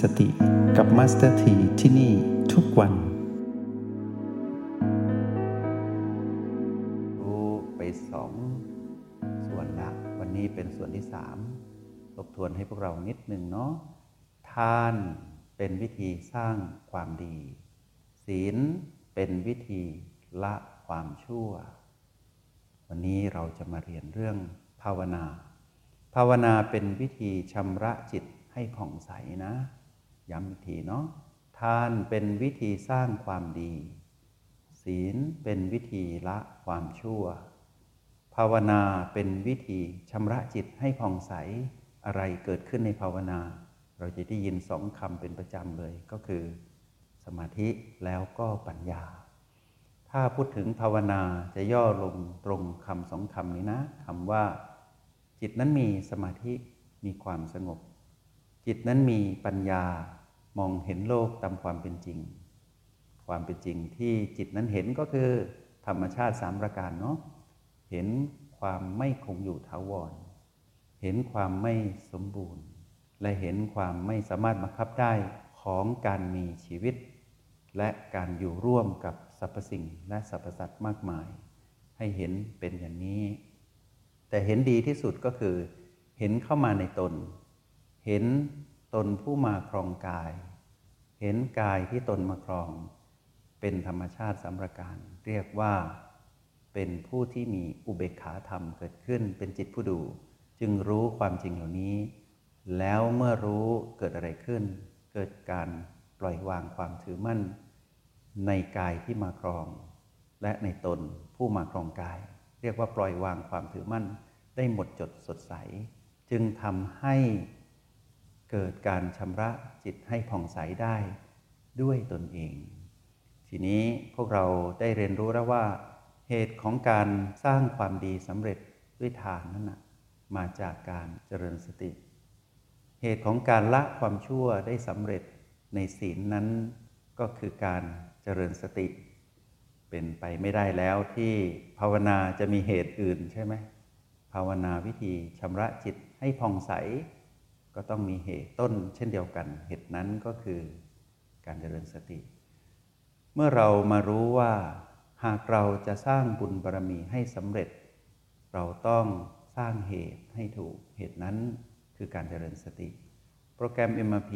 สติกับ Master T ที่นี่ทุกวัน รู้ไปสองส่วนละวันนี้เป็นส่วนที่สามทบทวนให้พวกเรานิดหนึ่งเนาะทานเป็นวิธีสร้างความดี ศีลเป็นวิธีละความชั่ว วันนี้เราจะมาเรียนเรื่องภาวนา ภาวนาเป็นวิธีชำระจิตให้ผ่องใสนะ ย้ำอีกทีเนาะทานเป็นวิธีสร้างความดี ศีลเป็นวิธีละความชั่ว ภาวนาเป็นวิธีชำระจิตให้ผ่องใสอะไรเกิดขึ้นในภาวนา เราจะได้ยินสองคำเป็นประจำเลยก็คือ สมาธิแล้วก็ปัญญา ถ้าพูดถึงภาวนาจะย่อลงตรงคำสองคำนี้นะคำว่า จิตนั้นมีสมาธิมีความสงบ จิตนั้นมีปัญญา มองเห็นโลกตามความเป็นจริง ความเป็นจริงที่จิตนั้นเห็นก็คือธรรมชาติสามประการเนาะเห็นความไม่คงอยู่ถาวร เห็นความไม่สมบูรณ์ และเห็นความไม่สามารถบังคับได้ของการมีชีวิต และการอยู่ร่วมกับสรรพสิ่งและสรรพสัตว์มากมาย ให้เห็นเป็นอย่างนี้ แต่เห็นดีที่สุดก็คือ เห็นเข้ามาในตน เห็น ตนผู้มาครองกาย เห็นกายที่ตนมาครอง เป็นธรรมชาติสามประการ เรียกว่าเป็นผู้ที่มีอุเบกขาธรรมเกิดขึ้นเป็นจิตผู้ดู จึงรู้ความจริงเหล่านี้ แล้วเมื่อรู้เกิดอะไรขึ้น เกิดการปล่อยวางความถือมั่น ในกายที่มาครอง และในตนผู้มาครองกาย เรียกว่าปล่อยวางความถือมั่น ได้หมดจดสดใส จึงทำให้ เกิดการชำระจิตให้ผ่องใสได้ด้วยตนเอง ทีนี้พวกเราได้เรียนรู้แล้วว่า เหตุของการสร้างความดีสำเร็จด้วยทานนั้นนะมาจากการเจริญสติ เหตุของการละความชั่วได้สำเร็จในศีลนั้นก็คือการเจริญสติ เป็นไปไม่ได้แล้วที่ภาวนาจะมีเหตุอื่นใช่ไหมภาวนาวิธีชำระจิตให้ผ่องใส ก็ต้องมีเหตุต้นเช่นเดียวกัน เหตุนั้นก็คือการเจริญสติ เมื่อเรามารู้ว่าหากเราจะสร้างบุญบารรมีให้สำเร็จ เราต้องสร้างเหตุให้ถูก เหตุนั้นคือการเจริญสติ โปรแกรม MRP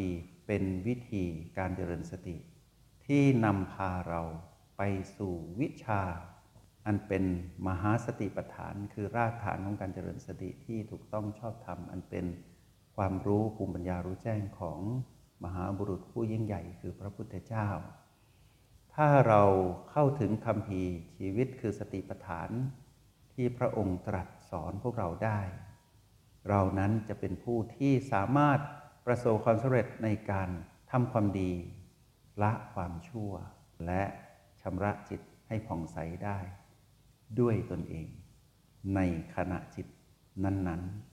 เป็นวิธีการเจริญสติ ที่นำพาเราไปสู่วิชา อันเป็นมหาสติปัฏฐาน คือรากฐานของการเจริญสติที่ถูกต้องชอบธรรมอันเป็น ความรู้ภูมิปัญญารู้แจ้งของมหาบุรุษผู้ยิ่งใหญ่คือพระพุทธเจ้า ถ้าเราเข้าถึงคำพีชีวิตคือสติปัฏฐาน ที่พระองค์ตรัสสอนพวกเราได้ เรานั้นจะเป็นผู้ที่สามารถประสบความสำเร็จในการทำความดี ละความชั่ว และชำระจิตให้ผ่องใสได้ ด้วยตนเอง ในขณะจิตนั้นๆ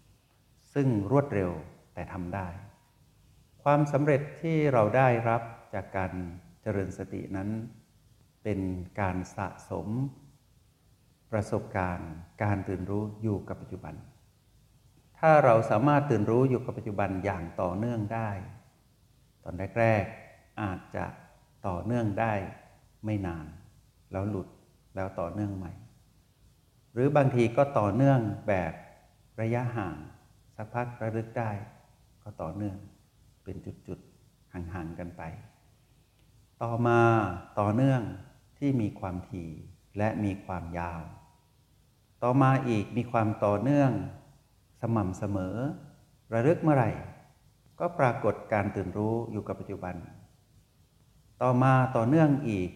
ซึ่งรวดเร็ว แต่ทำได้ ความสำเร็จที่เราได้รับจากการเจริญสตินั้น เป็นการสะสม ประสบการณ์ การตื่นรู้อยู่กับปัจจุบัน ถ้าเราสามารถตื่นรู้อยู่กับปัจจุบันอย่างต่อเนื่องได้ ตอนแรกๆอาจจะต่อเนื่องได้ไม่นาน แล้วหลุดแล้วต่อเนื่องใหม่ หรือบางทีก็ต่อเนื่องแบบระยะห่าง สักพักระลึกได้ ก็ต่อเนื่องเป็นจุดๆห่างๆกันไป ต่อมาต่อเนื่องที่มีความถี่และมีความยาว ต่อมาอีกมีความต่อเนื่อง สม่ำเสมอ ระลึกเมื่อไหร่ ก็ปรากฏการตื่นรู้อยู่กับปัจจุบัน ต่อมาต่อเนื่องอีก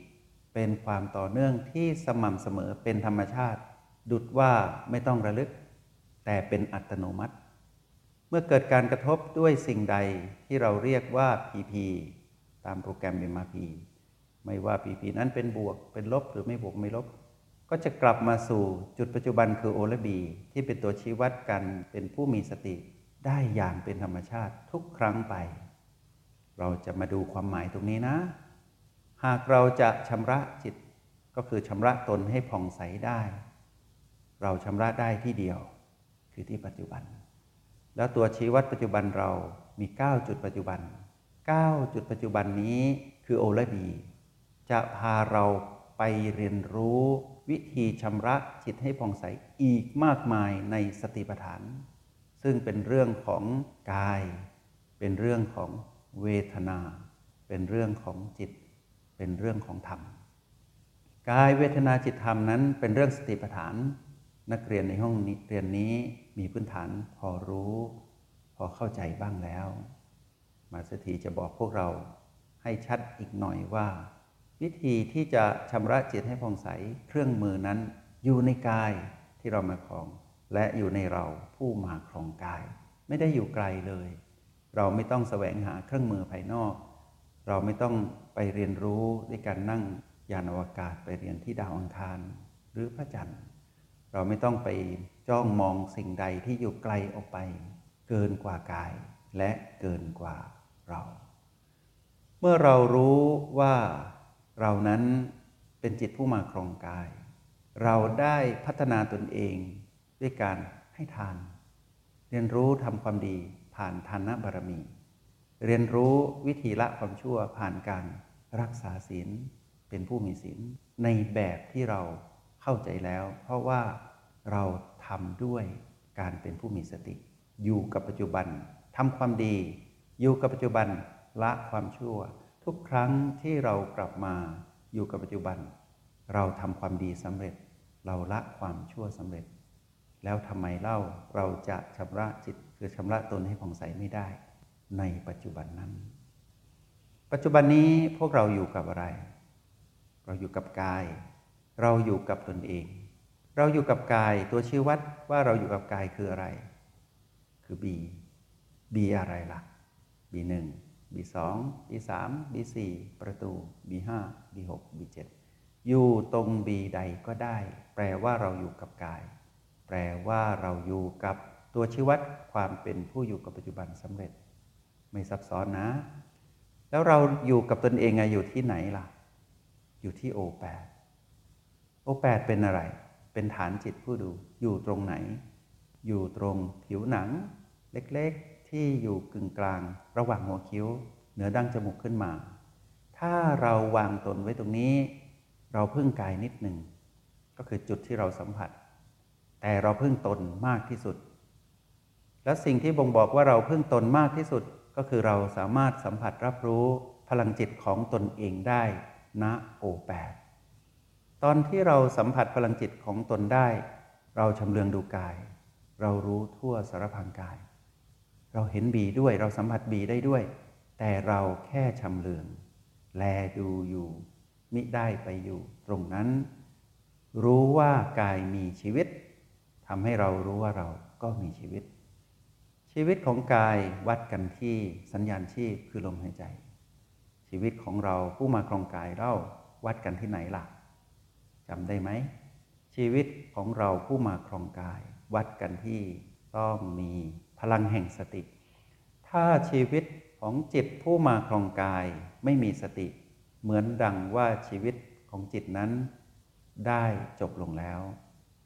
เป็นความต่อเนื่องที่สม่ำเสมอเป็นธรรมชาติ ดุดว่าไม่ต้องระลึก แต่เป็นอัตโนมัติ เมื่อเกิดการกระทบด้วยสิ่งใดที่เราเรียกว่า PP ตามโปรแกรม MRP ไม่ว่า PP นั้นเป็นบวกเป็นลบหรือไม่บวกไม่ลบ ก็จะกลับมาสู่จุดปัจจุบันคือโอและบีที่เป็นตัวชี้วัดกันเป็นผู้มีสติได้อย่างเป็นธรรมชาติทุกครั้งไป เราจะมาดูความหมายตรงนี้นะ หากเราจะชำระจิตก็คือชำระตนให้ผ่องใสได้ เราชำระได้ที่เดียวคือที่ปัจจุบัน แล้วตัวชี้วัดปัจจุบันเรามี 9 จุดปัจจุบัน 9 จุดปัจจุบันนี้คือโอและบี จะพาเราไปเรียนรู้วิธีชำระจิตให้ผ่องใสอีกมากมายในสติปัฏฐาน ซึ่งเป็นเรื่องของกาย เป็นเรื่องของเวทนา เป็นเรื่องของจิต เป็นเรื่องของธรรม กายเวทนาจิตธรรมนั้นเป็นเรื่องสติปัฏฐาน นักเรียนในห้องเรียนนี้มีพื้นฐานพอรู้ พอเข้าใจบ้างแล้ว มาสถีจะบอกพวกเราให้ชัดอีกหน่อยว่า วิธีที่จะชำระจิตให้ผ่องใสเครื่องมือนั้น อยู่ในกายที่เรามาครอง และอยู่ในเราผู้มาครองกาย ไม่ได้อยู่ไกลเลย เราไม่ต้องแสวงหาเครื่องมือภายนอก เราไม่ต้องไปเรียนรู้ด้วยการนั่งยานอวกาศไปเรียนที่ดาวอังคารหรือพระจันทร์ เราไม่ต้องไปจ้องมองสิ่งใดที่อยู่ไกลออกไป เกินกว่ากายและเกินกว่าเรา เมื่อเรารู้ว่าเรานั้นเป็นจิตผู้มาครองกาย เราได้พัฒนาตนเองด้วยการให้ทาน เรียนรู้ทำความดีผ่านทานบารมี เรียนรู้วิธีละความชั่วผ่านการรักษาศีลเป็นผู้มีศีลในแบบที่เรา เข้าใจแล้ว เพราะว่าเราทำด้วยการเป็นผู้มีสติ อยู่กับปัจจุบันทำความดี อยู่กับปัจจุบันละความชั่ว ทุกครั้งที่เรากลับมาอยู่กับปัจจุบัน เราทำความดีสำเร็จ เราละความชั่วสำเร็จ แล้วทำไมเล่าเราจะชำระจิตคือชำระตนให้ผ่องใสไม่ได้ ในปัจจุบันนั้น ปัจจุบันนี้พวกเราอยู่กับอะไร เราอยู่กับกาย เราอยู่กับตนเอง เราอยู่กับกายตัวชี้วัดว่าเราอยู่กับกายคืออะไร คือ B B อะไรล่ะ B1 B2 B3 B4 ประตู B5 B6 B7 อยู่ตรง B ใดก็ได้ แปลว่าเราอยู่กับกาย แปลว่าเราอยู่กับตัวชี้วัดความเป็นผู้อยู่กับปัจจุบันสำเร็จ ไม่ซับซ้อนนะ แล้วเราอยู่กับตนเองไงอยู่ที่ไหนล่ะ อยู่ที่ O8 O8 เป็นอะไร เป็นฐานจิตผู้ดูอยู่ตรงไหน อยู่ตรงผิวหนัง เล็กๆที่อยู่กึ่งกลาง ระหว่างหัวคิ้ว เหนือดั้งจมูกขึ้นมา ถ้าเราวางตนไว้ตรงนี้ เราพึ่งกายนิดหนึ่งก็คือจุดที่เราสัมผัส แต่เราพึ่งตนมากที่สุด และสิ่งที่บ่งบอกว่าเราพึ่งตนมากที่สุดก็คือเราสามารถสัมผัสรับรู้พลังจิตของตนเองได้ณโอแปด ตอนที่เราสัมผัสพลังจิตของตนได้ เราชำเลืองดูกาย เรารู้ทั่วสารพังกาย เราเห็นบีด้วยเราสัมผัสบีได้ด้วย แต่เราแค่ชำเลือง แลดูอยู่ มิได้ไปอยู่ ตรงนั้น รู้ว่ากายมีชีวิตทำให้เรารู้ว่าเราก็มีชีวิต ชีวิตของกายวัดกันที่สัญญาณชีพคือลมหายใจ ชีวิตของเราผู้มาครองกายเล่าวัดกันที่ไหนล่ะ จำได้ไหม ชีวิตของเราผู้มาครองกาย วัดกันที่ต้องมีพลังแห่งสติ ถ้าชีวิตของจิตผู้มาครองกายไม่มีสติ เหมือนดังว่าชีวิตของจิตนั้น ได้จบลงแล้ว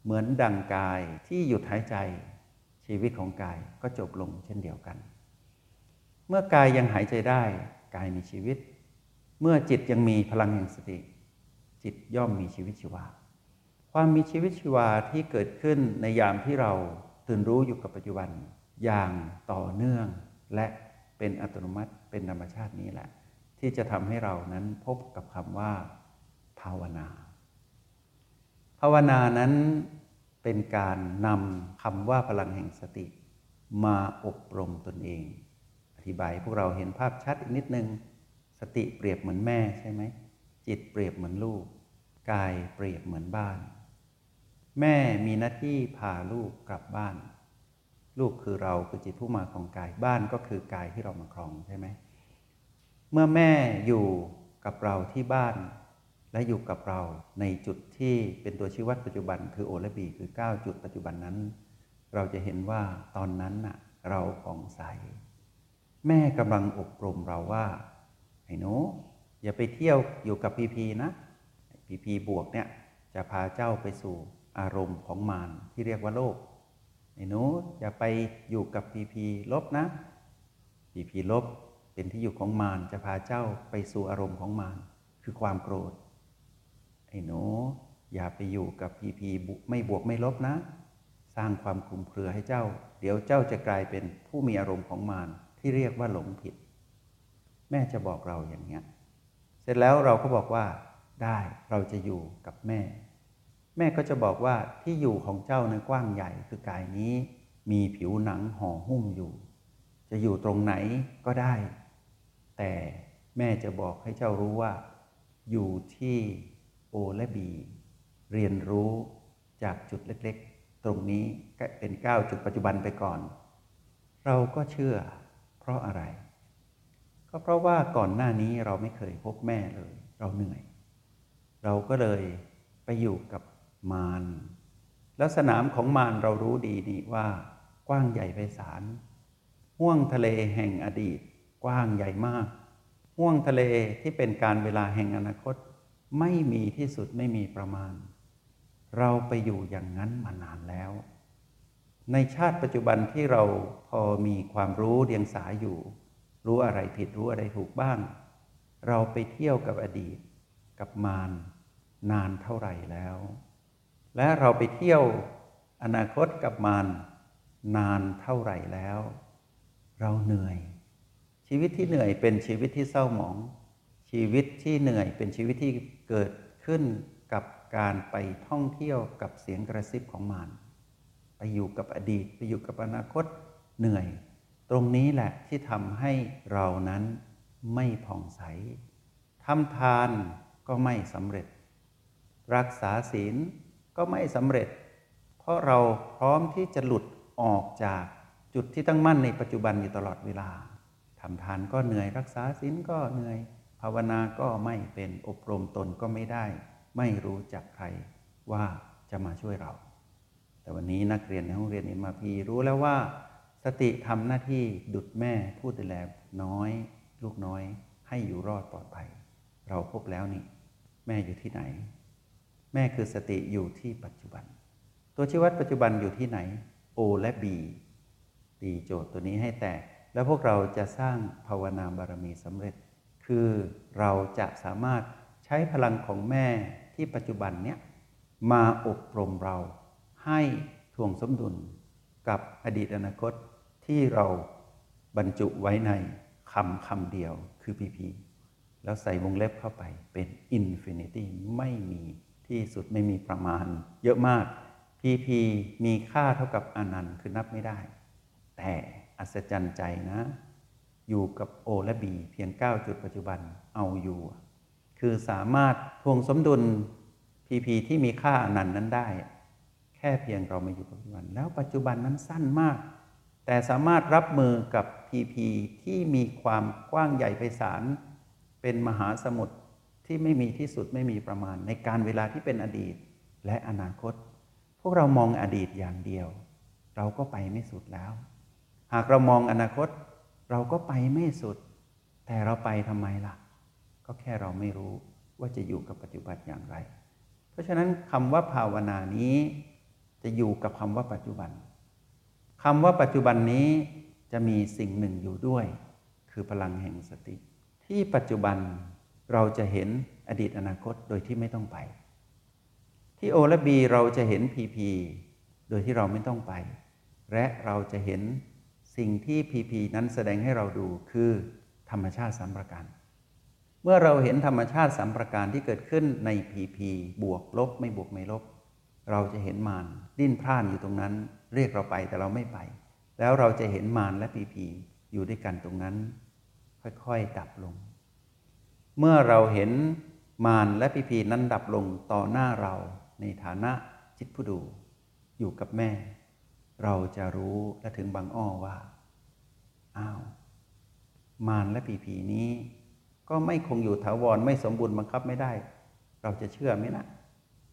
เหมือนดังกายที่หยุดหายใจ ชีวิตของกายก็จบลงเช่นเดียวกัน เมื่อกายยังหายใจได้ กายมีชีวิต เมื่อจิตยังมีพลังแห่งสติ จิตย่อมมีชีวิตชีวา ความมีชีวิตชีวาที่เกิดขึ้นในยามที่เราตื่นรู้อยู่กับปัจจุบันอย่างต่อเนื่องและเป็นอัตโนมัติเป็นธรรมชาตินี้แหละ ที่จะทำให้เรานั้นพบกับคำว่า ภาวนา ภาวนานั้นเป็นการนำคำว่าพลังแห่งสติ มาอบรมตนเอง อธิบายพวกเราเห็นภาพชัดอีกนิดนึง สติเปรียบเหมือนแม่ใช่ไหมจิตเปรียบเหมือนลูก กายเปรียบเหมือนบ้าน แม่มีหน้าที่พาลูกกลับบ้าน ลูกคือเราคือจิตผู้มาของกายบ้านก็คือกายที่เรามาครองใช่ไหมเมื่อแม่อยู่กับเราที่บ้าน และอยู่กับเราในจุดที่เป็นตัวชี้วัดปัจจุบัน คือโอและบีคือ 9 จุดปัจจุบันนั้น เราจะเห็นว่าตอนนั้นน่ะเราผ่องใส แม่กำลังอบรมเราว่าไอ้หนูอย่าไปเที่ยวอยู่กับพีพีนะ พีพีบวกเนี่ยจะพาเจ้าไปสู่อารมณ์ของมารที่เรียกว่าโลกไอ้หนูอย่าไปอยู่กับพีพีลบนะพีพีลบเป็นที่อยู่ของมารจะพาเจ้าไปสู่อารมณ์ของมารคือความโกรธไอ้หนูอย่าไปอยู่กับพีพีไม่บวกไม่ลบนะ สร้างความคลุมเครือให้เจ้า เดี๋ยวเจ้าจะกลายเป็นผู้มีอารมณ์ของมารที่เรียกว่าหลงผิด แม่จะบอกเราอย่างเนี้ยเสร็จแล้วเราก็บอกว่า ได้เราจะอยู่กับแม่ แม่ก็จะบอกว่าที่อยู่ของเจ้าในกว้างใหญ่คือกายนี้ มีผิวหนังห่อหุ้มอยู่ จะอยู่ตรงไหนก็ได้ แต่แม่จะบอกให้เจ้ารู้ว่า อยู่ที่โอและบี เรียนรู้จากจุดเล็กๆ ตรงนี้เป็นก้าวจุดปัจจุบันไปก่อน เราก็เชื่อ เพราะอะไร ก็เพราะว่าก่อนหน้านี้เราไม่เคยพบแม่เลย เราเหนื่อย เราก็เลยไปอยู่กับมารแล้วสนามของมารเรารู้ดีนี่ว่ากว้างใหญ่ไพศาลห่วงทะเลแห่งอดีต กว้างใหญ่มากห่วงทะเลที่เป็นการเวลาแห่งอนาคต ไม่มีที่สุดไม่มีประมาณ เราไปอยู่อย่างนั้นมานานแล้ว ในชาติปัจจุบันที่เราพอมีความรู้เดียงสาอยู่ รู้อะไรผิดรู้อะไรถูกบ้าง เราไปเที่ยวกับอดีต กับมาร นานเท่าไหร่แล้ว และเราไปเที่ยวอนาคตกับมารนานเท่าไหร่แล้ว เราเหนื่อย ชีวิตที่เหนื่อยเป็นชีวิตที่เศร้าหมอง ชีวิตที่เหนื่อยเป็นชีวิตที่เกิดขึ้นกับการไปท่องเที่ยวกับเสียงกระซิบของมารไปอยู่กับอดีตไปอยู่กับอนาคตเหนื่อย ตรงนี้แหละที่ทำให้เรานั้นไม่ผ่องใสทำทานก็ไม่สำเร็จ รักษาศีลก็ไม่สำเร็จ เพราะเราพร้อมที่จะหลุดออกจากจุดที่ตั้งมั่นในปัจจุบันอยู่ตลอดเวลาทำทานก็เหนื่อยรักษาศีลก็เหนื่อย ภาวนาก็ไม่เป็นอบรมตนก็ไม่ได้ ไม่รู้จักใครว่าจะมาช่วยเรา แต่วันนี้นักเรียนในห้องเรียนเอ็มพีรู้แล้วว่า สติทำหน้าที่ดุดแม่ผู้ดูแลน้อย ลูกน้อยให้อยู่รอดปลอดภัย เราพบแล้วนี่ แม่อยู่ที่ไหน แม่คือสติอยู่ที่ปัจจุบัน ตัวชี้วัดปัจจุบันอยู่ที่ไหน O และ B ตีโจทย์ตัวนี้ให้แตก แล้วพวกเราจะสร้างภาวนาบารมีสำเร็จ คือเราจะสามารถใช้พลังของแม่ที่ปัจจุบันเนี้ยมาอบรมเราให้ถ่วงสมดุลกับอดีตอนาคตที่เราบรรจุไว้ในคำคำเดียวคือ PP แล้วใส่วงเล็บเข้าไปเป็น infinity ไม่มี ที่สุดไม่มีประมาณ เยอะมาก PP มีค่าเท่ากับอนันต์คือนับไม่ได้ แต่อัศจรรย์ใจนะ อยู่กับ O และ B เพียง 9 จุดปัจจุบันเอาอยู่ คือสามารถทวงสมดุล PP ที่มีค่าอนันต์นั้นได้ แค่เพียงเรามาอยู่ปัจจุบัน แล้วปัจจุบันนั้นสั้นมาก แต่สามารถรับมือกับ PP ที่มีความกว้างใหญ่ไพศาลเป็นมหาสมุทร ที่ไม่มีที่สุดไม่มีประมาณ ในการเวลาที่เป็นอดีตและอนาคต พวกเรามองอดีตอย่างเดียว เราก็ไปไม่สุดแล้ว หากเรามองอนาคต เราก็ไปไม่สุด แต่เราไปทำไมล่ะ ก็แค่เราไม่รู้ว่าจะอยู่กับปัจจุบันอย่างไร เพราะฉะนั้นคำว่าภาวนานี้จะอยู่กับคำว่าปัจจุบันคำว่าปัจจุบันนี้จะมีสิ่งหนึ่งอยู่ด้วย คือพลังแห่งสติ ที่ปัจจุบัน เราจะเห็นอดีตอนาคตโดยที่ไม่ต้องไป ที่โอและบีเราจะเห็นพีพีโดยที่เราไม่ต้องไป และเราจะเห็นสิ่งที่พีพีนั้นแสดงให้เราดูคือธรรมชาติสามประการ เมื่อเราเห็นธรรมชาติสามประการที่เกิดขึ้นในพีพีบวกลบไม่บวกไม่ลบ เราจะเห็นมารดิ้นพร่านอยู่ตรงนั้น เรียกเราไปแต่เราไม่ไป แล้วเราจะเห็นมารและพีพีอยู่ด้วยกันตรงนั้น ค่อยๆดับลง เมื่อเราเห็นมารและพีพีนั้นดับลงต่อหน้าเราในฐานะจิตผู้ดูอยู่กับแม่ เราจะรู้และถึงบางอ้อว่าอ้าวมารและผีผีนี้ ก็ไม่คงอยู่ถาวรไม่สมบูรณ์บังคับไม่ได้ เราจะเชื่อไหมนะ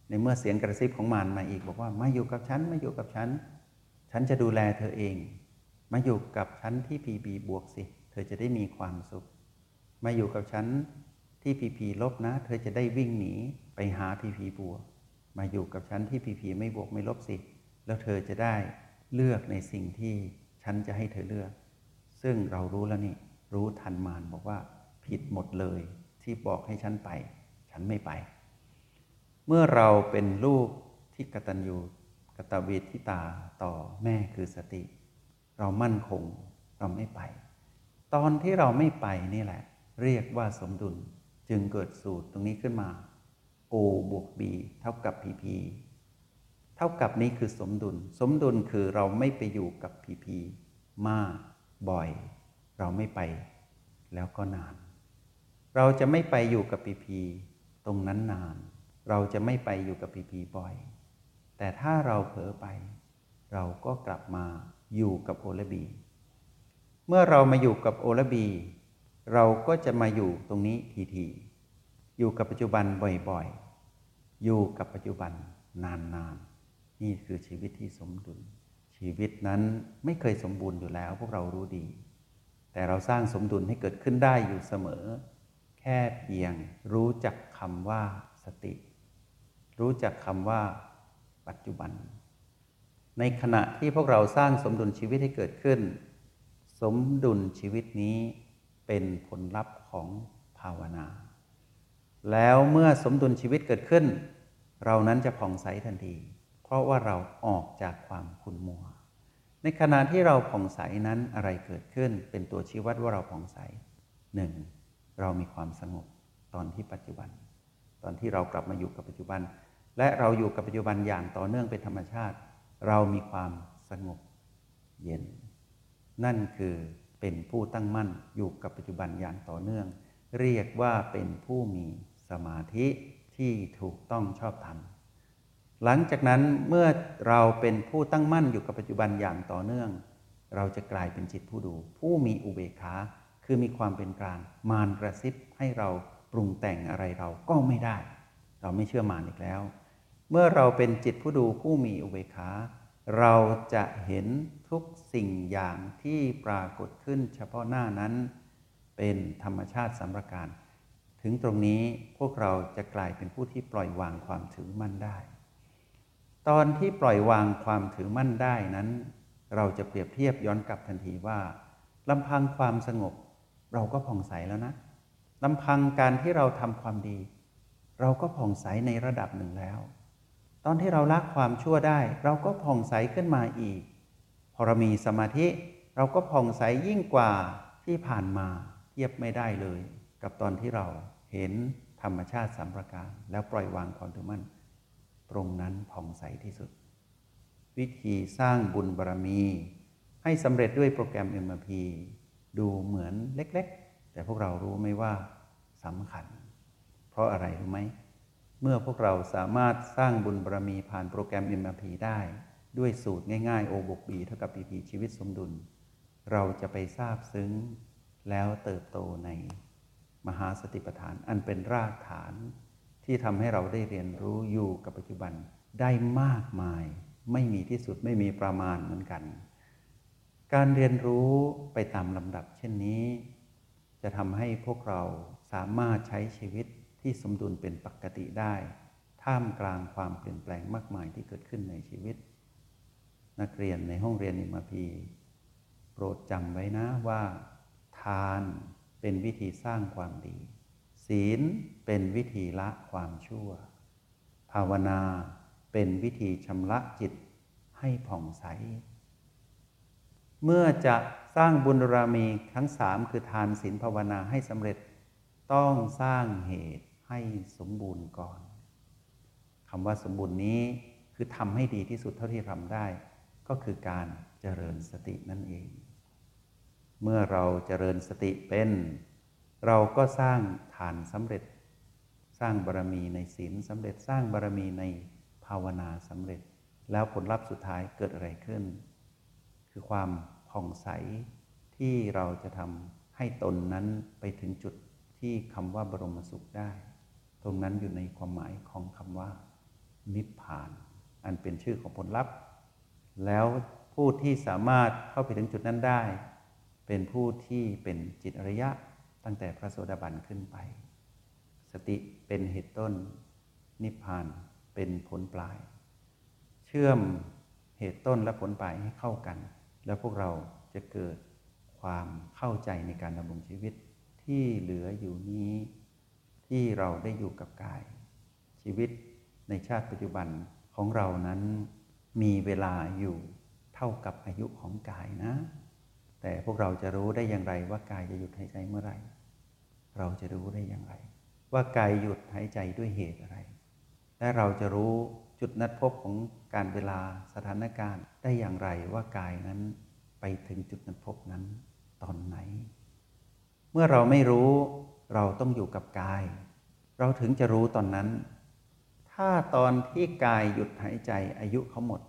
ในเมื่อเสียงกระซิบของมารมาอีกบอกว่ามาอยู่กับฉันมาอยู่กับฉัน ฉันจะดูแลเธอเอง มาอยู่กับฉันที่พีบีบวกสิ เธอจะได้มีความสุข มาอยู่กับฉัน ที่พีพีลบนะ เธอจะได้วิ่งหนีไปหาพีพีบวก มาอยู่กับฉันที่พีพีไม่บวกไม่ลบสิ แล้วเธอจะได้เลือกในสิ่งที่ฉันจะให้เธอเลือก ซึ่งเรารู้แล้วนี่ รู้ทันมารบอกว่าผิดหมดเลย ที่บอกให้ฉันไป ฉันไม่ไป เมื่อเราเป็นลูกที่กตัญญูกตเวทิตาต่อแม่คือสติ เรามั่นคงเราไม่ไป ตอนที่เราไม่ไปนี่แหละ เรียกว่าสมดุล จึงเกิดสูตรตรงนี้ขึ้นมา O บวก B เท่ากับ PP เท่ากับนี้คือสมดุล สมดุลคือเราไม่ไปอยู่กับ PP มากบ่อย เราไม่ไป แล้วก็นาน เราจะไม่ไปอยู่กับ PP ตรงนั้นนาน เราจะไม่ไปอยู่กับ PP บ่อย แต่ถ้าเราเผลอไป เราก็กลับมาอยู่กับโอและบี เมื่อเรามาอยู่กับโอและบี เราก็จะมาอยู่ตรงนี้ทีๆอยู่กับปัจจุบันบ่อยๆ อยู่กับปัจจุบันนานๆ นี่คือชีวิตที่สมดุล ชีวิตนั้นไม่เคยสมบูรณ์อยู่แล้วพวกเรารู้ดี แต่เราสร้างสมดุลให้เกิดขึ้นได้อยู่เสมอ แค่เพียงรู้จักคำว่าสติ รู้จักคำว่าปัจจุบัน ในขณะที่พวกเราสร้างสมดุลชีวิตให้เกิดขึ้น สมดุลชีวิตนี้ เป็นผลลัพธ์ของภาวนา แล้วเมื่อสมดุลชีวิตเกิดขึ้น เรานั้นจะผ่องใสทันที เพราะว่าเราออกจากความขุ่นมัว ในขณะที่เราผ่องใสนั้นอะไรเกิดขึ้น เป็นตัวชี้วัดว่าเราผ่องใสหนึ่งเรามีความสงบตอนที่ปัจจุบัน ตอนที่เรากลับมาอยู่กับปัจจุบัน และเราอยู่กับปัจจุบันอย่างต่อเนื่องเป็นธรรมชาติ เรามีความสงบเย็น นั่นคือ เป็นผู้ตั้งมั่นอยู่กับปัจจุบันอย่างต่อเนื่อง เรียกว่าเป็นผู้มีสมาธิที่ถูกต้องชอบธรรมหลังจากนั้นเมื่อเราเป็นผู้ตั้งมั่นอยู่กับปัจจุบันอย่างต่อเนื่อง เราจะกลายเป็นจิตผู้ดู ผู้มีอุเบกขาคือมีความเป็นกลางมารกระซิบให้เราปรุงแต่งอะไรเราก็ไม่ได้ เราไม่เชื่อมารอีกแล้ว เมื่อเราเป็นจิตผู้ดูผู้มีอุเบกขา เราจะเห็น ทุกสิ่งอย่างที่ปรากฏขึ้นเฉพาะหน้านั้น เป็นธรรมชาติสำรการ ถึงตรงนี้พวกเราจะกลายเป็นผู้ที่ปล่อยวางความถือมั่นได้ ตอนที่ปล่อยวางความถือมั่นได้นั้น เราจะเปรียบเทียบย้อนกลับทันทีว่าลำพังความสงบ เราก็ผ่องใสแล้วนะลำพังการที่เราทำความดี เราก็ผ่องใสในระดับหนึ่งแล้ว ตอนที่เราละความชั่วได้ เราก็ผ่องใสขึ้นมาอีก อเรามีสมาธิเราก็ผ่องใสยิ่งกว่าที่ผ่านมาเทียบไม่ได้เลย กับตอนที่เราเห็นธรรมชาติสามประการ แล้วปล่อยวางความถือมั่น ตรงนั้นผ่องใสที่สุด วิธีสร้างบุญบารรมี ให้สำเร็จด้วยโปรแกรม MRP ดูเหมือนเล็กๆ แต่พวกเรารู้ไหมว่าสำคัญ เพราะอะไรรู้ไหม เมื่อพวกเราสามารถสร้างบุญบารรมีผ่านโปรแกรม MRP ได้ ด้วยสูตรง่ายๆ O บวก B เท่ากับ PP ชีวิตสมดุล เราจะไปทราบซึ้งแล้วเติบโตในมหาสติปัฏฐาน อันเป็นรากฐานที่ทำให้เราได้เรียนรู้อยู่กับปัจจุบันได้มากมาย ไม่มีที่สุดไม่มีประมาณเหมือนกัน การเรียนรู้ไปตามลำดับเช่นนี้ จะทำให้พวกเราสามารถใช้ชีวิตที่สมดุลเป็นปกติได้ ท่ามกลางความเปลี่ยนแปลงมากมายที่เกิดขึ้นในชีวิต นักเรียนในห้องเรียนอิมาพีโปรดจำไว้นะว่า ทานเป็นวิธีสร้างความดี ศีลเป็นวิธีละความชั่ว ภาวนาเป็นวิธีชำระจิตให้ผ่องใส เมื่อจะสร้างบุญรามีทั้งสามคือทานศีลภาวนาให้สำเร็จต้องสร้างเหตุให้สมบูรณ์ก่อนคำว่าสมบูรณ์นี้คือทำให้ดีที่สุดเท่าที่ทำได้ ก็คือการเจริญสตินั่นเอง เมื่อเราเจริญสติเป็น เราก็สร้างฐานสำเร็จ สร้างบารมีในศีลสำเร็จสร้างบารมีในภาวนาสำเร็จ แล้วผลลัพธ์สุดท้ายเกิดอะไรขึ้น คือความผ่องใสที่เราจะทำให้ตนนั้นไปถึงจุดที่คำว่าบรมสุขได้ ตรงนั้นอยู่ในความหมายของคำว่า นิพพาน อันเป็นชื่อของผลลัพธ์ แล้วผู้ที่สามารถเข้าไปถึงจุดนั้นได้ เป็นผู้ที่เป็นจิตอริยะตั้งแต่พระโสดาบันขึ้นไป สติเป็นเหตุต้น นิพพานเป็นผลปลาย เชื่อมเหตุต้นและผลปลายให้เข้ากัน แล้วพวกเราจะเกิดความเข้าใจในการดำรงชีวิตที่เหลืออยู่นี้ ที่เราได้อยู่กับกาย ชีวิตในชาติปัจจุบันของเรานั้น มีเวลาอยู่เท่ากับอายุของกายนะ แต่พวกเราจะรู้ได้อย่างไรว่ากายจะหยุดหายใจเมื่อไหร่ เราจะรู้ได้อย่างไร ว่ากายหยุดหายใจด้วยเหตุอะไร และเราจะรู้จุดนัดพบของการเวลาสถานการณ์ได้อย่างไรว่ากายนั้นไปถึงจุดนัดพบนั้นตอนไหน เมื่อเราไม่รู้เราต้องอยู่กับกาย เราถึงจะรู้ตอนนั้น ถ้าตอนที่กายหยุดหายใจอายุเขาหมด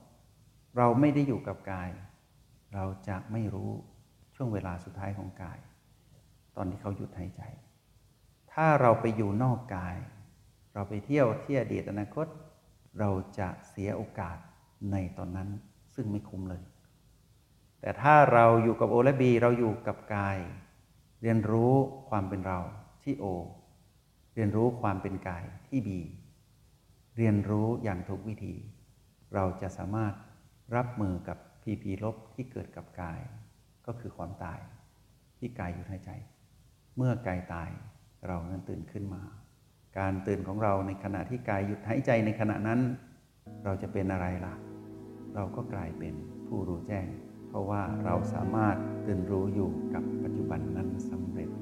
เราไม่ได้อยู่กับกาย เราจะไม่รู้ช่วงเวลาสุดท้ายของกาย ตอนที่เขาหยุดหายใจ ถ้าเราไปอยู่นอกกาย เราไปเที่ยวที่อดีตอนาคต เราจะเสียโอกาสในตอนนั้นซึ่งไม่คุ้มเลย แต่ถ้าเราอยู่กับโอและบีเราอยู่กับกาย เรียนรู้ความเป็นเราที่โอ เรียนรู้ความเป็นกายที่บี เรียนรู้อย่างถูกวิธี เราจะสามารถรับมือกับพีพีลบที่เกิดกับกาย ก็คือความตาย ที่กายหยุดหายใจ เมื่อกายตายเรานั้นตื่นขึ้นมา การตื่นของเราในขณะที่กายหยุดหายใจในขณะนั้น เราจะเป็นอะไรล่ะ เราก็กลายเป็นผู้รู้แจ้ง เพราะว่าเราสามารถตื่นรู้อยู่กับปัจจุบันนั้นสำเร็จ